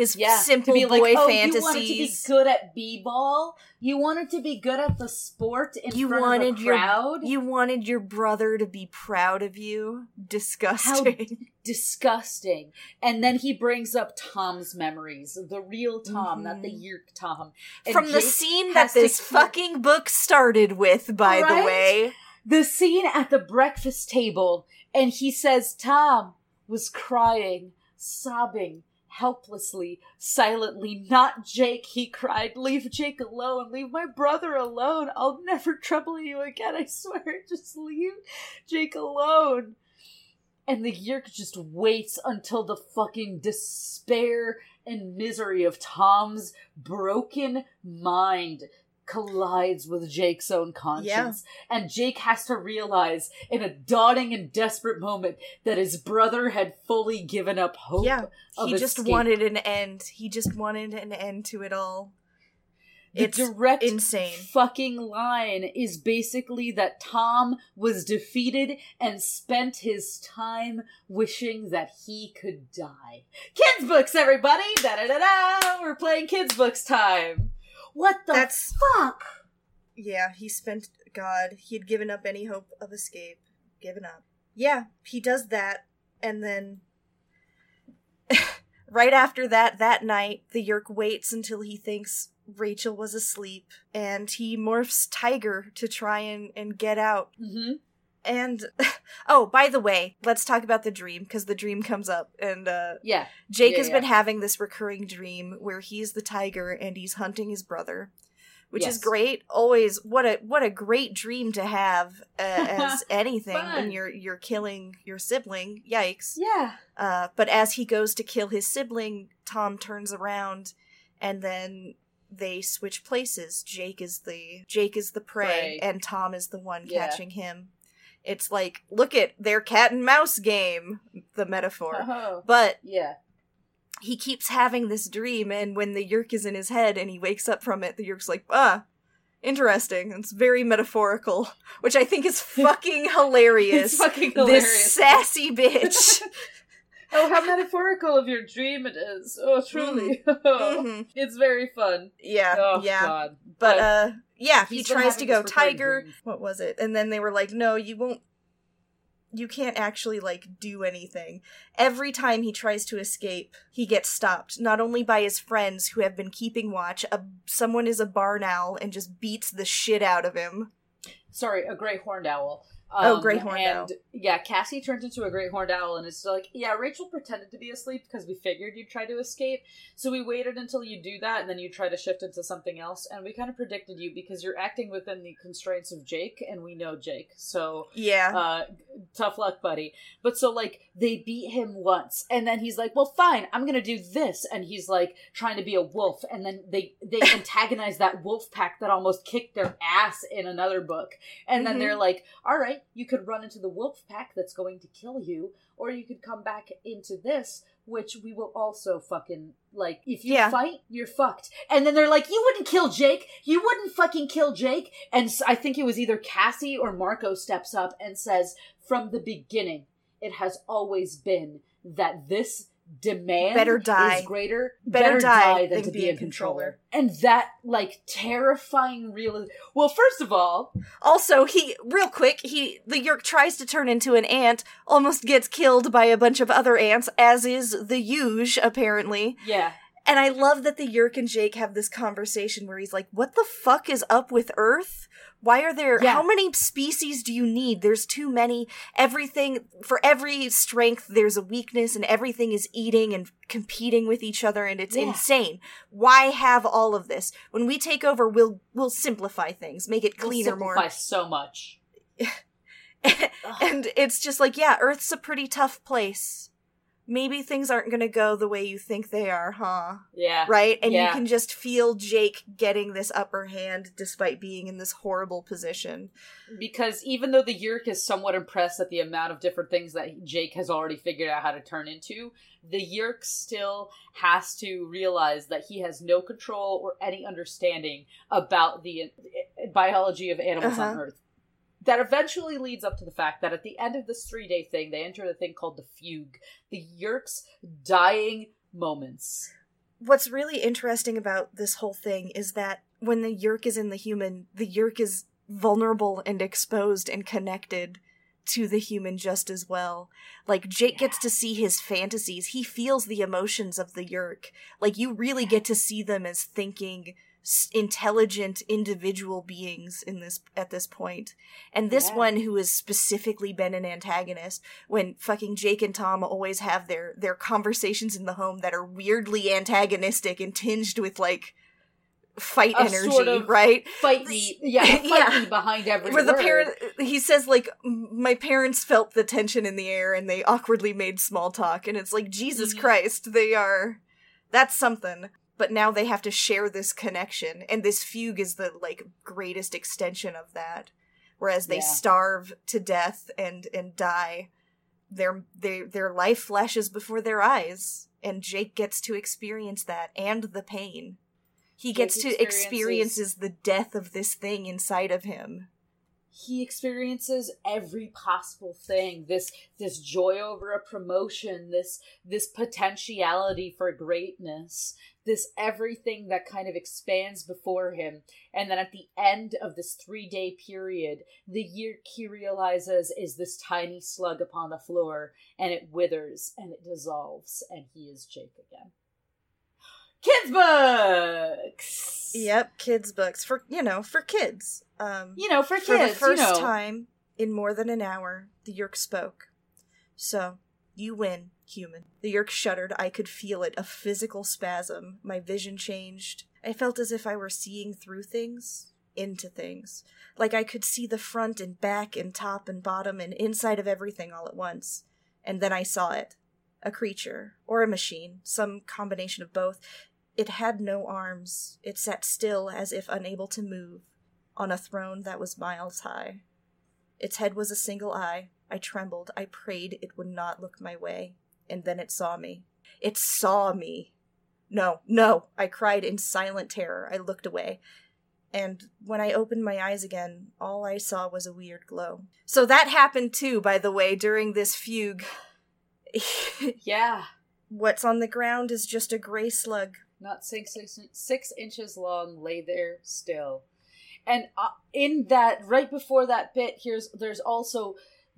His yeah, simple to be boy like, oh, fantasies. You wanted to be good at b-ball. You wanted to be good at the sport in You front wanted of a your- crowd. You wanted your brother to be proud of you. Disgusting. Disgusting. And then he brings up Tom's memories, the real Tom, not the Mhm. Yeerk Tom. And From the scene that this keep- fucking book started with, by the way. the scene at the breakfast table, and he says, "Tom, was crying, sobbing, helplessly, silently. Not Jake, he cried. Leave Jake alone. Leave my brother alone. I'll never trouble you again, I swear. Just leave Jake alone. And the Yeerk just waits until the fucking despair and misery of Tom's broken mind collides with Jake's own conscience. And Jake has to realize in a dawning and desperate moment that his brother had fully given up hope. Yeah, he just escape. wanted an end. He just wanted an end to it all. The It's direct insane. fucking line is basically that Tom was defeated and spent his time wishing that he could die. Kids books, everybody! Da da da da! We're playing kids books time. What the That's- fuck? Yeah, he spent God. He had given up any hope of escape. Given up. Yeah, he does that, and then right after that, that night, the Yeerk waits until he thinks Rachel was asleep, and he morphs Tiger to try and, and get out. Mm-hmm. And oh, by the way, let's talk about the dream because the dream comes up, and uh, Yeah. Jake Yeah, has yeah. been having this recurring dream where he's the tiger and he's hunting his brother, which is great. Always, what a what a great dream to have uh, as anything when you're you're killing your sibling. Yikes! Yeah. Uh, but as he goes to kill his sibling, Tom turns around, and then they switch places. Jake is the Jake is the prey, Prey. and Tom is the one Yeah. catching him. It's like look at their cat and mouse game, the metaphor. Oh. But Yeah. he keeps having this dream, and when the yeerk is in his head and he wakes up from it, the yeerk's like, ah, interesting. It's very metaphorical, which I think is fucking hilarious. It's fucking hilarious. This sassy bitch. oh, how metaphorical of your dream it is. Oh, truly. Mhm. It's very fun. Yeah, Oh, yeah. God. But uh, yeah, he tries to go tiger. dream. What was it? And then they were like, no, you won't. You can't actually like do anything. Every time he tries to escape, he gets stopped. Not only by his friends who have been keeping watch. A, someone is a barn owl and just beats the shit out of him. sorry, a gray horned owl. Oh, great horned and, owl. Yeah, Cassie turns into a great horned owl, and it's like, yeah, Rachel pretended to be asleep because we figured you'd try to escape. So we waited until you do that, and then you try to shift into something else. And we kind of predicted you because you're acting within the constraints of Jake, and we know Jake. So Yeah. uh tough luck buddy but so like they beat him once and then he's like well fine i'm gonna do this and he's like trying to be a wolf and then they they antagonize that wolf pack that almost kicked their ass in another book and then Mhm. they're like all right you could run into the wolf pack that's going to kill you or you could come back into this which we will also fucking like if you Yeah. fight you're fucked. And then they're like you wouldn't kill jake. You wouldn't fucking kill jake. And I think it was either cassie or marco steps up and says from the beginning it has always been that this demand Better die. is greater Better die than, than to be a a controller and that like terrifying real well first of all Also, he real quick, he the Yeerk tries to turn into an ant, almost gets killed by a bunch of other ants, as is the Yuge, apparently. yeah And I love that the Yeerk and Jake have this conversation where he's like, What the fuck is up with Earth? Why are there Yeah. how many species do you need? There's too many. Everything for every strength there's a weakness and everything is eating and competing with each other and it's Yeah. insane. Why have all of this? When we take over, we'll we'll simplify things, make it We'll cleaner more. simplify so much and it's just like, yeah, Earth's a pretty tough place. Maybe things aren't going to go the way you think they are, huh? yeah Right? And you can just feel Jake getting this upper hand despite being in this horrible position. because even though the Yeerk is somewhat impressed at the amount of different things that Jake has already figured out how to turn into, the Yeerk still has to realize that he has no control or any understanding about the uh, biology of animals on Uh-huh. Earth. That eventually leads up to the fact that at the end of this three day thing, they enter a thing called the fugue, the Yeerk's dying moments. What's really interesting about this whole thing is that when the Yeerk is in the human, the Yeerk is vulnerable and exposed and connected to the human just as well. Like Jake gets to see his fantasies. He feels the emotions of the Yeerk. Like you really get to see them as thinking intelligent individual beings in this at this point and this Yeah. one who has specifically been an antagonist when fucking jake and tom always have their their conversations in the home that are weirdly antagonistic and tinged with like fight A energy sort of right Fight me, yeah, fight Yeah. me behind every where the word. parent he says like my parents felt the tension in the air and they awkwardly made small talk and it's like jesus Mhm. christ they are that's something but now they have to share this connection and this fugue is the like greatest extension of that. Whereas they Yeah. starve to death and and die their their their life flashes before their eyes and jake gets to experience that and the pain. He Jake gets to experiences the death of this thing inside of him. He experiences every possible thing this this joy over a promotion this this potentiality for greatness this everything that kind of expands before him and then at the end of this three day period the yeerk he realizes is this tiny slug upon the floor and it withers and it dissolves and he is jake again kids books Yep, kids books for you know for kids. Um, you know for kids for the first you know. time in more than an hour, the Yeerk spoke. So you win, human. The Yeerk shuddered. I could feel it, a physical spasm. My vision changed. I felt as if I were seeing through things, into things, like I could see the front and back and top and bottom and inside of everything all at once. And then I saw it. A creature, or a machine, some combination of both. It had no arms. It sat still as if unable to move, on a throne that was miles high. Its head was a single eye. I trembled. I prayed it would not look my way. And then it saw me. It saw me. No, no, I cried in silent terror. I looked away. And when I opened my eyes again, all I saw was a weird glow. So that happened too, by the way, during this fugue. yeah What's on the ground is just a gray slug. not six, six, six inches long, lay there still. And uh, in that, right before that bit, here's there's also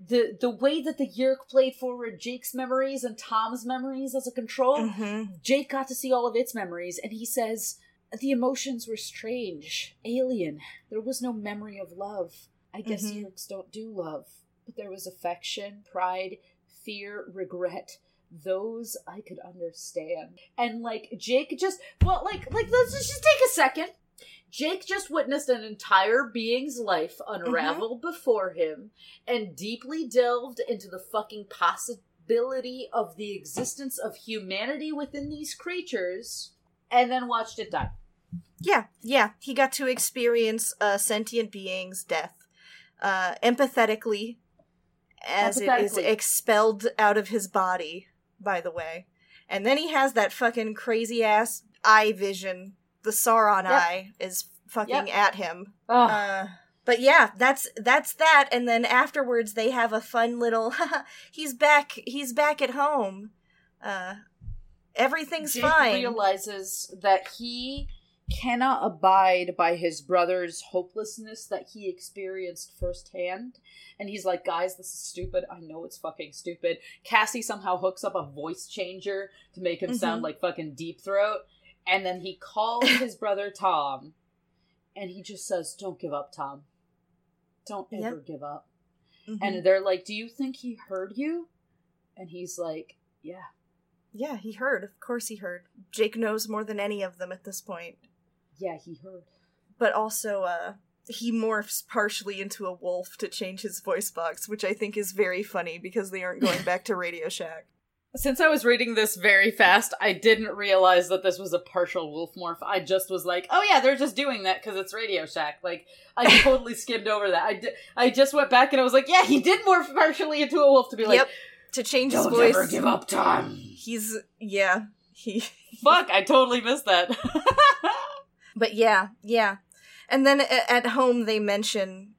the the way that the Yeerk played forward Jake's memories and Tom's memories as a control. Mm-hmm. Jake got to see all of its memories, and he says the emotions were strange, alien. There was no memory of love. I guess Mhm. Yeerks don't do love, but there was affection, pride, fear, regret. Those I could understand. And like Jake just well, like like let's just take a second. Jake just witnessed an entire being's life unravel before him and deeply delved into the fucking possibility of the existence of humanity within these creatures and then watched it die. Yeah, yeah. He got to experience a sentient being's death uh, empathetically as it is expelled out of his body, by the way. And then he has that fucking crazy ass eye vision. The Sauron Yep. eye is fucking Yep. at him. Ugh. Uh, but yeah, that's that's that. And then afterwards, they have a fun little. he's back. He's back at home. Uh, everything's Jake fine. realizes that he cannot abide by his brother's hopelessness that he experienced firsthand. And he's like, guys, this is stupid. I know it's fucking stupid. Cassie somehow hooks up a voice changer to make him sound Mhm. like fucking Deep Throat. And then he calls his brother Tom. And he just says, Don't give up, Tom. Don't Yep. ever give up. Mhm. And they're like, Do you think he heard you? And he's like, Yeah. Yeah, he heard. Of course he heard. Jake knows more than any of them at this point. Yeah, he heard. But also, uh, he morphs partially into a wolf to change his voice box, which I think is very funny because they aren't going back to Radio Shack. Since I was reading this very fast, I didn't realize that this was a partial wolf morph. I just was like, "Oh yeah, they're just doing that because it's Radio Shack." Like, I totally skimmed over that. I did, I just went back and I was like, "Yeah, he did morph partially into a wolf to be like, yep, to change his voice. ever give up, time. He's yeah, he. Fuck, I totally missed that. But yeah, yeah. And then at home they mention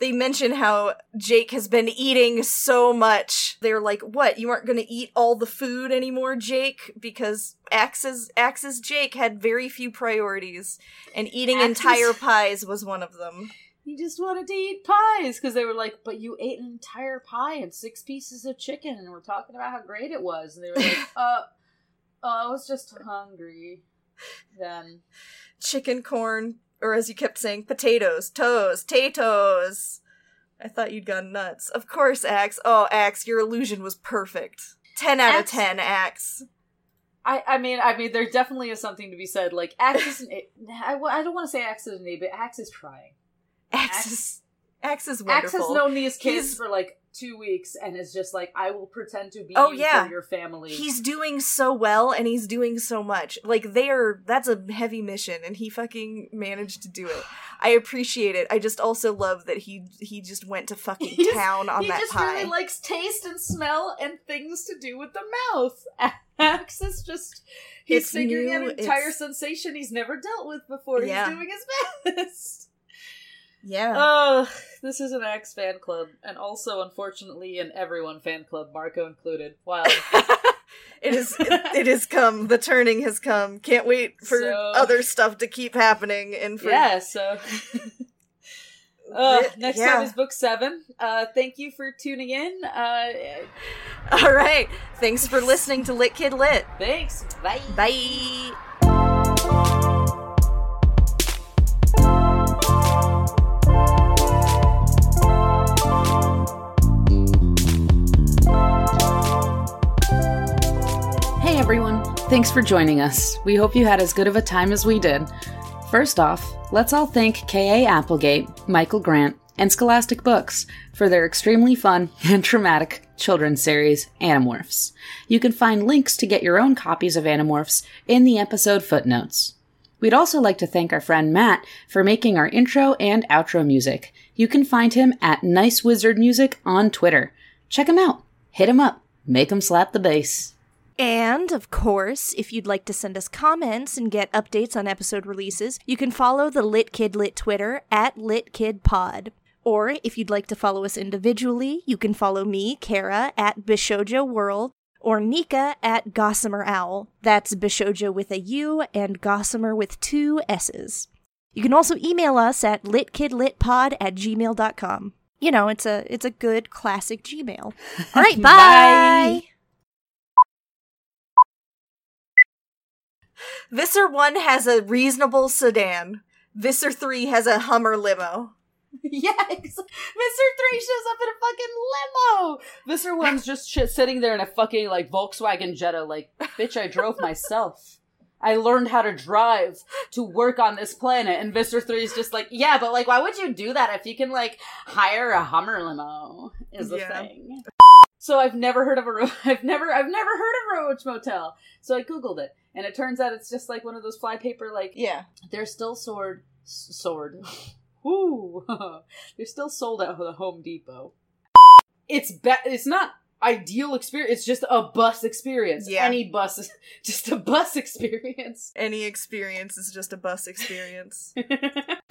they mention how Jake has been eating so much. They're like, "What? You aren't going to eat all the food anymore, Jake?" Because Ax's Ax's Jake had very few priorities, and eating Ax's- entire pies was one of them. he just wanted to eat pies because they were like, "But you ate an entire pie and six pieces of chicken, and we're talking about how great it was." And they were like, "Uh, uh I was just hungry." Then Chicken corn, or as you kept saying, potatoes, toes, tatoes. I thought you'd gone nuts. Of course, Ax. Oh, Ax, your illusion was perfect. 10 out Ax- of 10, Ax. I, I mean, I mean, there definitely is something to be said. Like, Ax isn't. I, I don't want to say Ax isn't a, but Ax is trying. Ax Ax- is, Ax is wonderful. Ax has known these kids He's- for like two weeks and is just like, I will pretend to be Oh, you yeah. your family. He's doing so well and he's doing so much. Like they're that's a heavy mission and he fucking managed to do it. I appreciate it. I just also love that he he just went to fucking He's- town on he that just pie. really likes taste and smell and things to do with the mouth. Ax is just he's It's figuring out an entire it's- sensation he's never dealt with before. Yeah. He's doing his best. Yeah. Oh, this is an Ax fan club, and also, unfortunately, an everyone fan club, Marco included. Wow. it is it, it has come. The turning has come. Can't wait for So- other stuff to keep happening and for yeah, so. Uh, next yeah. time is book seven. Uh, thank you for tuning in. Uh, All right. Thanks for listening to Lit Kid Lit. thanks. Bye. Bye. Thanks for joining us. We hope you had as good of a time as we did. First off, let's all thank K.A. Applegate, Michael Grant, and Scholastic Books for their extremely fun and traumatic children's series, Animorphs. You can find links to get your own copies of Animorphs in the episode footnotes. We'd also like to thank our friend Matt for making our intro and outro music. You can find him at Nice Wizard Music on Twitter. Check him out. Hit him up. Make him slap the bass. And, of course, if you'd like to send us comments and get updates on episode releases, you can follow the Lit Kid Lit Twitter at LitKidPod. Or if you'd like to follow us individually, you can follow me, Kara, at Bishojo World, or Nika at Gossamer Owl. That's Bishojo with a U and Gossamer with two S's. You can also email us at litkidlitpod at gmail.com. You know, it's a it's a good classic Gmail. All right, bye. Bye. Visser 1 has a reasonable sedan. Visser 3 has a Hummer limo. Yes, Mr. Three shows up in a fucking limo. Mr. One's just shit sitting there in a fucking like Volkswagen Jetta. Like, bitch, I drove myself. I learned how to drive to work on this planet. And Mr. Is just like, yeah, but like, why would you do that if you can like hire a Hummer limo? Is the Yeah. thing. So I've never heard of a ro- I've never I've never heard of Roach Motel. So I googled it, and it turns out it's just like one of those flypaper like Yeah. they're still sword s- sword. Ooh, they're still sold out at the Home Depot. It's be- It's not ideal experience. It's just a bus experience. Yeah. Any bus is just a bus experience. Any experience is just a bus experience.